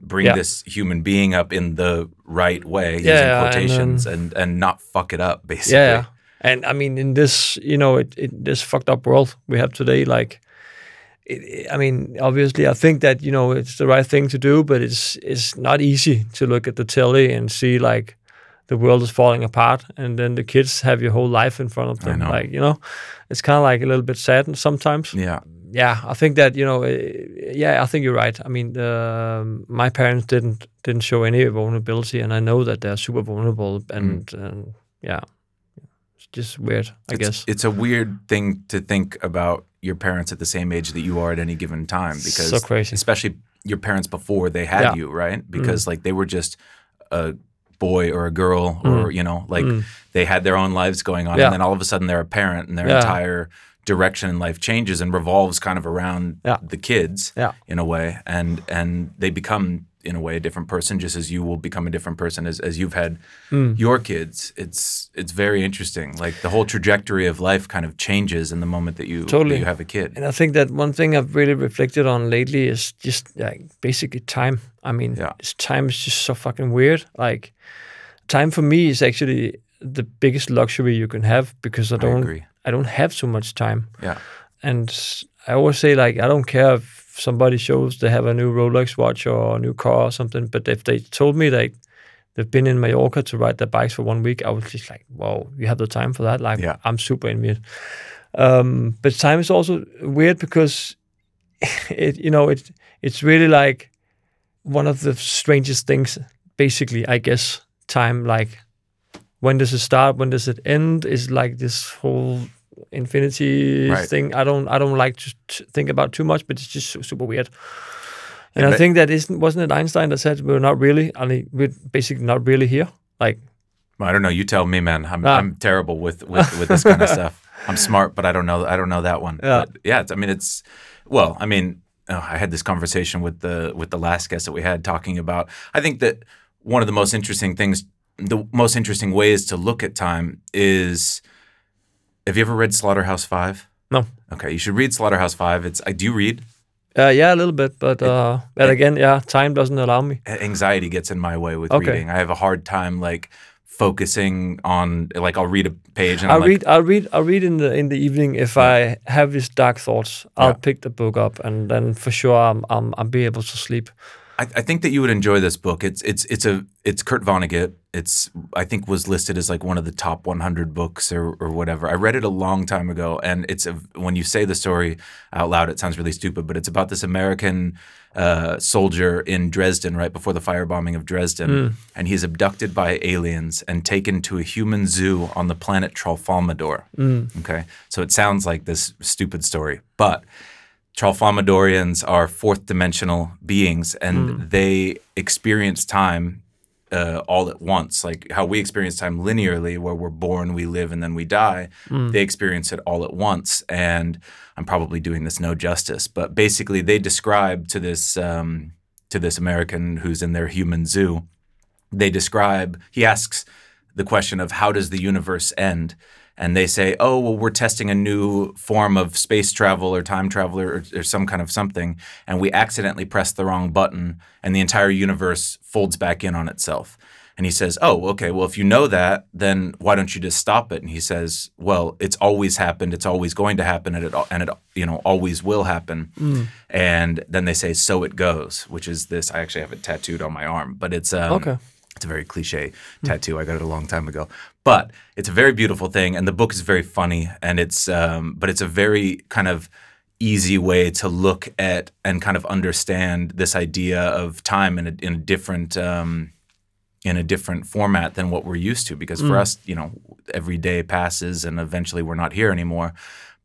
bring Yeah. this human being up in the right way Yeah, using and quotations then- and and not fuck it up basically. Yeah, and I mean, in this, you know, it, it this fucked up world we have today, like, it, I mean, obviously, I think that you know it's the right thing to do, but it's it's not easy to look at the telly and see like the world is falling apart, and then the kids have your whole life in front of them. Like, you know, it's kind of like a little bit sad sometimes Yeah. yeah, I think that you know, uh, yeah, I think you're right. I mean, the, my parents didn't didn't show any vulnerability, and I know that they're super vulnerable, and, and yeah, it's just weird, I it's, guess. it's a weird thing to think about your parents at the same age that you are at any given time because So crazy. especially your parents before they had Yeah. you, right? Because like they were just a boy or a girl or you know, like Mm. they had their own lives going on Yeah. and then all of a sudden they're a parent and their Yeah. entire direction in life changes and revolves kind of around the kids Yeah. in a way and and they become in a way a different person just as you will become a different person as, as you've had Mm. your kids it's it's very interesting like the whole trajectory of life kind of changes in the moment that you that Totally. you have a kid And I think that one thing I've really reflected on lately is just like basically time. I mean, Yeah. time is just so fucking weird. Like, time for me is actually the biggest luxury you can have because I I don't agree I don't have so much time. yeah And I always say like I don't care if somebody shows they have a new Rolex watch or a new car or something, but if they told me like they've been in Mallorca to ride their bikes for one week, I was just like, wow, you have the time for that? Like Yeah. I'm super envious. Um, but time is also weird because it you know it it's really like one of the strangest things. Basically, I guess time like when does it start? When does it end? Is like this whole infinity Right. thing. I don't I don't like to t- think about too much, but it's just super weird. And Yeah, I think that isn't wasn't it Einstein that said we're not really I mean we're basically not really here. Like I don't know. You tell me, man. I'm Ah. I'm terrible with, with, with this kind of stuff. I'm smart, but I don't know. I don't know that one. Yeah. But yeah. It's, I mean, it's well. I mean, oh, I had this conversation with the with the last guest that we had talking about. I think that one of the most interesting things, the most interesting ways to look at time is. Have you ever read Slaughterhouse Five? No. Okay, you should read Slaughterhouse Five. It's. I do read. uh, yeah, a little bit, but uh, but again, yeah, time doesn't allow me. anxiety gets in my way with Okay. reading. I have a hard time like focusing on like I'll read a page and I'll I'm like, read. I'll read. I'll read in the in the evening if I have these dark thoughts. I'll Yeah. pick the book up, and then for sure I'm I'm I'll be able to sleep. I, I think that you would enjoy this book. It's it's it's a it's Kurt Vonnegut. It's I think was listed as like one of the top 100 books or or whatever. I read it a long time ago, and it's a when you say the story out loud, it sounds really stupid, but it's about this American uh, soldier in Dresden right before the firebombing of Dresden, and he's abducted by aliens and taken to a human zoo on the planet Tralfamadore. Okay, so it sounds like this stupid story, but Tralfamadorians are fourth dimensional beings and they experience time uh, all at once. Like how we experience time linearly, where we're born, we live, and then we die. They experience it all at once. And I'm probably doing this no justice, but basically, they describe to this um, to this American who's in their human zoo. They describe. He asks the question of how does the universe end and they say oh well we're testing a new form of space travel or time travel or, or some kind of something and we accidentally press the wrong button and the entire universe folds back in on itself and he says, "Oh, okay. Well, if you know that, then why don't you just stop it?" And he says, "Well, it's always happened. It's always going to happen, and it and it you know always will happen." And then they say, "So it goes," which is this. I actually have it tattooed on my arm, but it's um, Okay. It's a very cliche tattoo. I got it a long time ago, but it's a very beautiful thing, and the book is very funny, and it's um, but it's a very kind of easy way to look at and kind of understand this idea of time in a, in a different um, in a different format than what we're used to. Because for us, you know, every day passes, and eventually we're not here anymore.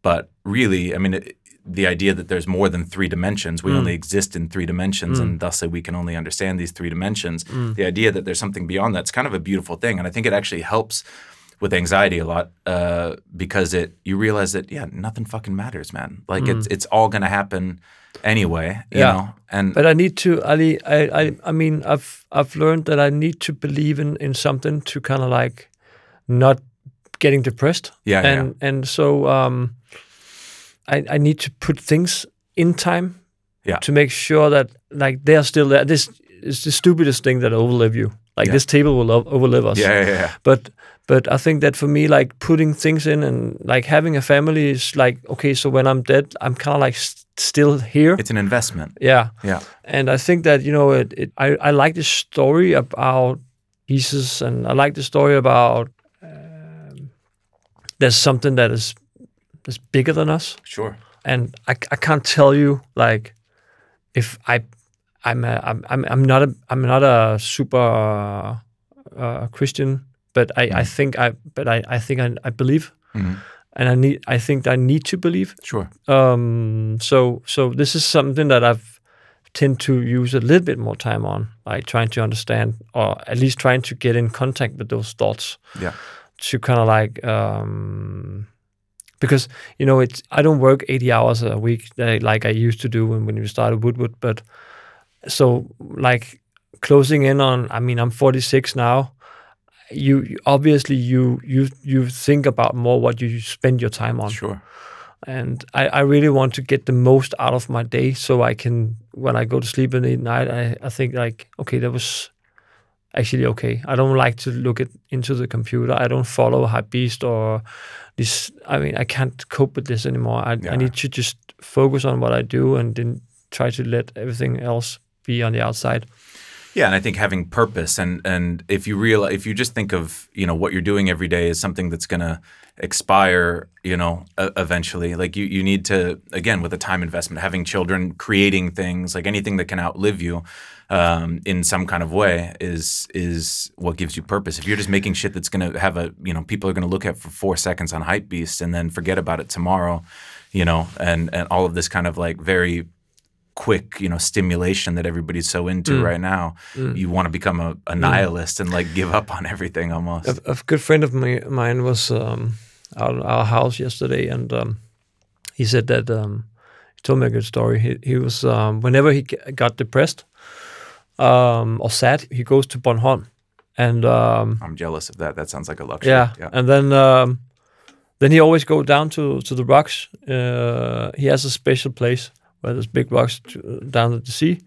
But really, I mean. It, the idea that there's more than three dimensions, we mm. only exist in three dimensions, and mm. thusly uh, we can only understand these three dimensions. Mm. The idea that there's something beyond that's kind of a beautiful thing, and I think it actually helps with anxiety a lot uh, because it you realize that yeah, nothing fucking matters, man. Like it's it's all gonna happen anyway, you Yeah. know. And But I need to. I, I, I, I mean, I've, I've learned that I need to believe in, in something to kind of like not getting depressed. Yeah, yeah, and and so um, I, I need to put things in time. Yeah. To make sure that like they are still there. This is the stupidest thing that will overlive you. Like Yeah. this table will overlive us. yeah, yeah, yeah. But but I think that for me, like putting things in and like having a family is like okay. So when I'm dead, I'm kind of like st- still here. It's an investment. yeah. Yeah, And I think that you know, it, it, I I like the story about Jesus, and I like the story about um, there's something that is is bigger than us, sure. and I, I can't tell you like if I I'm a, I'm I'm I'm not a I'm not a super uh, Christian, but I, I think I but I I think I, I believe, Mhm. and I need I think I need to believe. Sure. Um, so so this is something that I've tend to use a little bit more time on, like trying to understand or at least trying to get in contact with those thoughts Yeah. to kind of like um, because you know it's I don't work eighty hours a week uh, like I used to do when when we started Wood Wood, but so like closing in on I mean I'm 46 now. You obviously you you you think about more what you spend your time on Sure. and I, I really want to get the most out of my day so I can when I go to sleep in the night I, I think like okay that was actually okay I don't like to look at into the computer I don't follow Hypebeast or this I mean I can't cope with this anymore I, Yeah. I need to just focus on what I do and then try to let everything else be on the outside Yeah, and I think having purpose and and if you realize if you just think of you know what you're doing every day is something that's gonna expire, you know, uh, eventually. Like you you need to again with a time investment, having children, creating things like anything that can outlive you. Um, in some kind of way is is what gives you purpose. If you're just making shit that's gonna have a you know people are gonna look at for four seconds on Hypebeast and then forget about it tomorrow, you know, and and all of this kind of like very quick, you know, stimulation that everybody's so into right now. You want to become a, a nihilist and like give up on everything almost. a, a good friend of my, mine was um, out at our house yesterday, and um, he said that um, he told me a good story. He, he was um, whenever he got depressed um, or sad, he goes to Bornholm, and um, I'm jealous of that. That sounds like a luxury. yeah, yeah. and then um, then he always go down to to the rocks. Uh, he has a special place where there's big rocks to, down at the sea,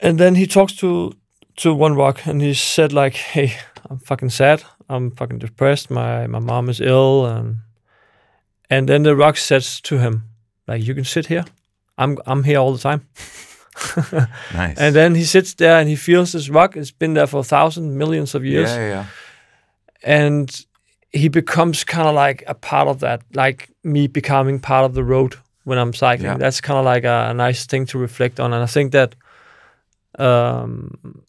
and then he talks to to one rock, and he said like, "Hey, I'm fucking sad. I'm fucking depressed. My my mom is ill, and and then the rock says to him, like, you can sit here. I'm I'm here all the time." Nice. And then he sits there and he feels this rock. It's been there for a thousand millions of years yeah, yeah, yeah. and he becomes kind of like a part of that, like me becoming part of the road when I'm cycling. Yeah. That's kind of like a, a nice thing to reflect on, and I think that um,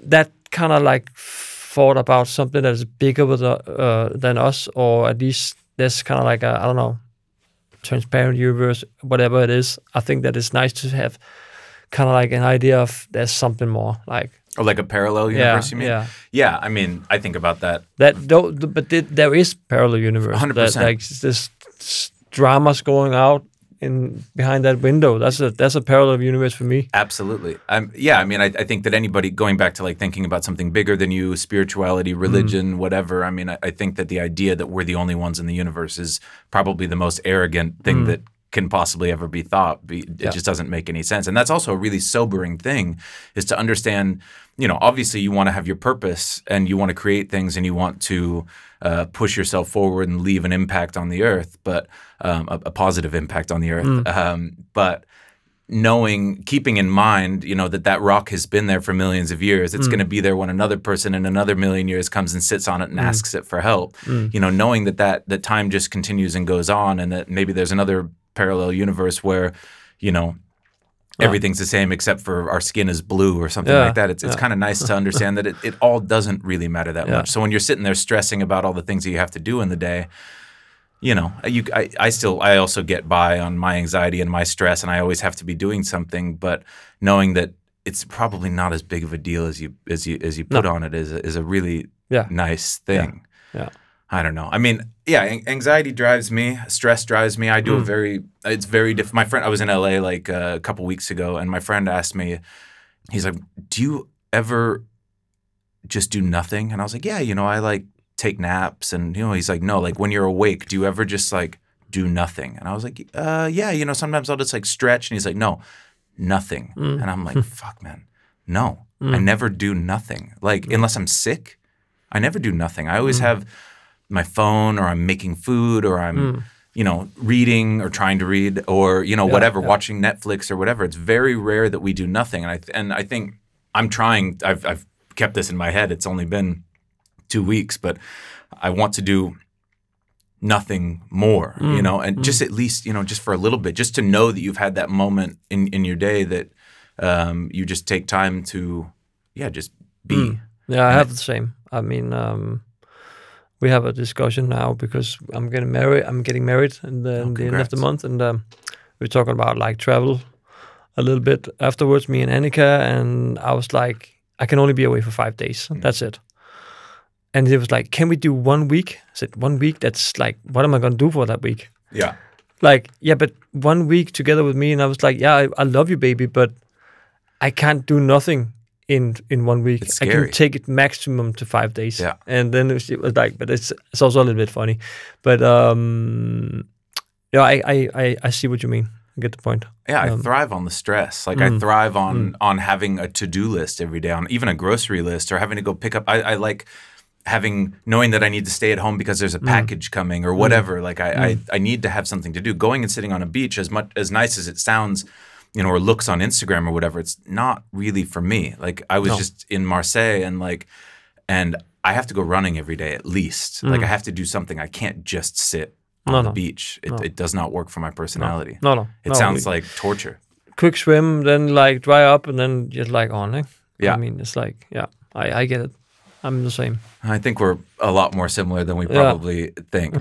that kind of like thought about something that is bigger with, uh, uh, than us, or at least there's kind of like a I don't know transparent universe, whatever it is. I think that it's nice to have kind of like an idea of there's something more, like Or like a parallel yeah, universe, you mean? yeah. Yeah, I mean, I think about that. That though, but th- there is parallel universe. 100%. Like this dramas going out in behind that window. That's a that's a parallel universe for me. Absolutely. Um, yeah, I mean, I, I think that anybody going back to like thinking about something bigger than you, spirituality, religion, whatever. I mean, I, I think that the idea that we're the only ones in the universe is probably the most arrogant thing that can possibly ever be thought. Be, it Yeah. just doesn't make any sense. And that's also a really sobering thing is to understand, you know, obviously you want to have your purpose and you want to create things and you want to uh, push yourself forward and leave an impact on the earth, but um, a, a positive impact on the earth. Um, but knowing keeping in mind you know that that rock has been there for millions of years it's going to be there when another person in another million years comes and sits on it and asks it for help. You know knowing that that that time just continues and goes on and that maybe there's another parallel universe where you know everything's the same except for our skin is blue or something Yeah, like that it's, it's kind of nice to understand that it, it all doesn't really matter that Yeah. much so when you're sitting there stressing about all the things that you have to do in the day you know, you I, I still I also get by on my anxiety and my stress, and I always have to be doing something. But knowing that it's probably not as big of a deal as you as you as you put on it is a, is a really Yeah. nice thing. Yeah. I don't know. I mean, yeah, anxiety drives me, stress drives me. I do a hmm. very, it's very different. My friend, I was in LA like uh, a couple weeks ago, and my friend asked me, he's like, "Do you ever just do nothing?" And I was like, "Yeah, you know, I like take naps." And you know, he's like, "No, like when you're awake, do you ever just like do nothing?" And I was like, "Uh, yeah, you know, sometimes I'll just like stretch." And he's like, "No, nothing." Hmm. And I'm like, "Fuck, man, no, I hmm. never do nothing. Like unless I'm sick, I never do nothing. I always have." My phone or I'm making food or I'm you know reading or trying to read or you know whatever watching Netflix or whatever. It's very rare that we do nothing. And I and I think I'm trying I've I've kept this in my head. It's only been 2 weeks but I want to do nothing more you know and just at least you know just for a little bit just to know that you've had that moment in in your day that um you just take time to yeah just be. Yeah, I have the same. I mean, um, we have a discussion now because I'm getting married. I'm getting married in the, in the end of the month, and um, we're talking about like travel a little bit afterwards. Me and Annika, and I was like, I can only be away for five days. That's it. And he was like, "Can we do one week?" I said, "One week. That's like, what am I going to do for that week?" yeah like yeah but one week together with me and i was like yeah i, I love you baby but i can't do nothing in in one week i can take it maximum to five days Yeah. and then it was, it was like but it's it's also a little bit funny but um yeah i i i, I see what you mean i get the point Yeah, I Um, thrive on the stress. Like I mm, thrive on mm. on having a to do list every day, on even a grocery list, or having to go pick up. I, I like having knowing that I need to stay at home because there's a mm. package coming or whatever. Like I, I I need to have something to do. Going and sitting on a beach, as much as nice as it sounds, you know, or looks on Instagram or whatever, it's not really for me. Like I was just in Marseille and like, and I have to go running every day at least. Like I have to do something. I can't just sit on No, the no. beach. It, it does not work for my personality. no no It no, sounds like torture. quick swim then like dry up and then just like on eh? Yeah. i mean it's like yeah i i get it i'm the same I think we're a lot more similar than we Yeah. probably think.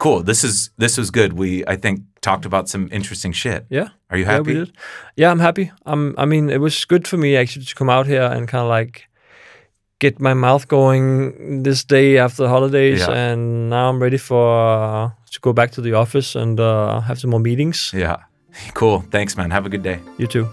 Cool. This is this was good. We I think talked about some interesting shit. Yeah. Are you happy? Yeah, we did. Yeah, I'm happy. I'm. I mean, it was good for me actually to come out here and kind of like get my mouth going this day after the holidays, Yeah. and now I'm ready for uh, to go back to the office and uh, have some more meetings. Yeah. Cool. Thanks, man. Have a good day. You too.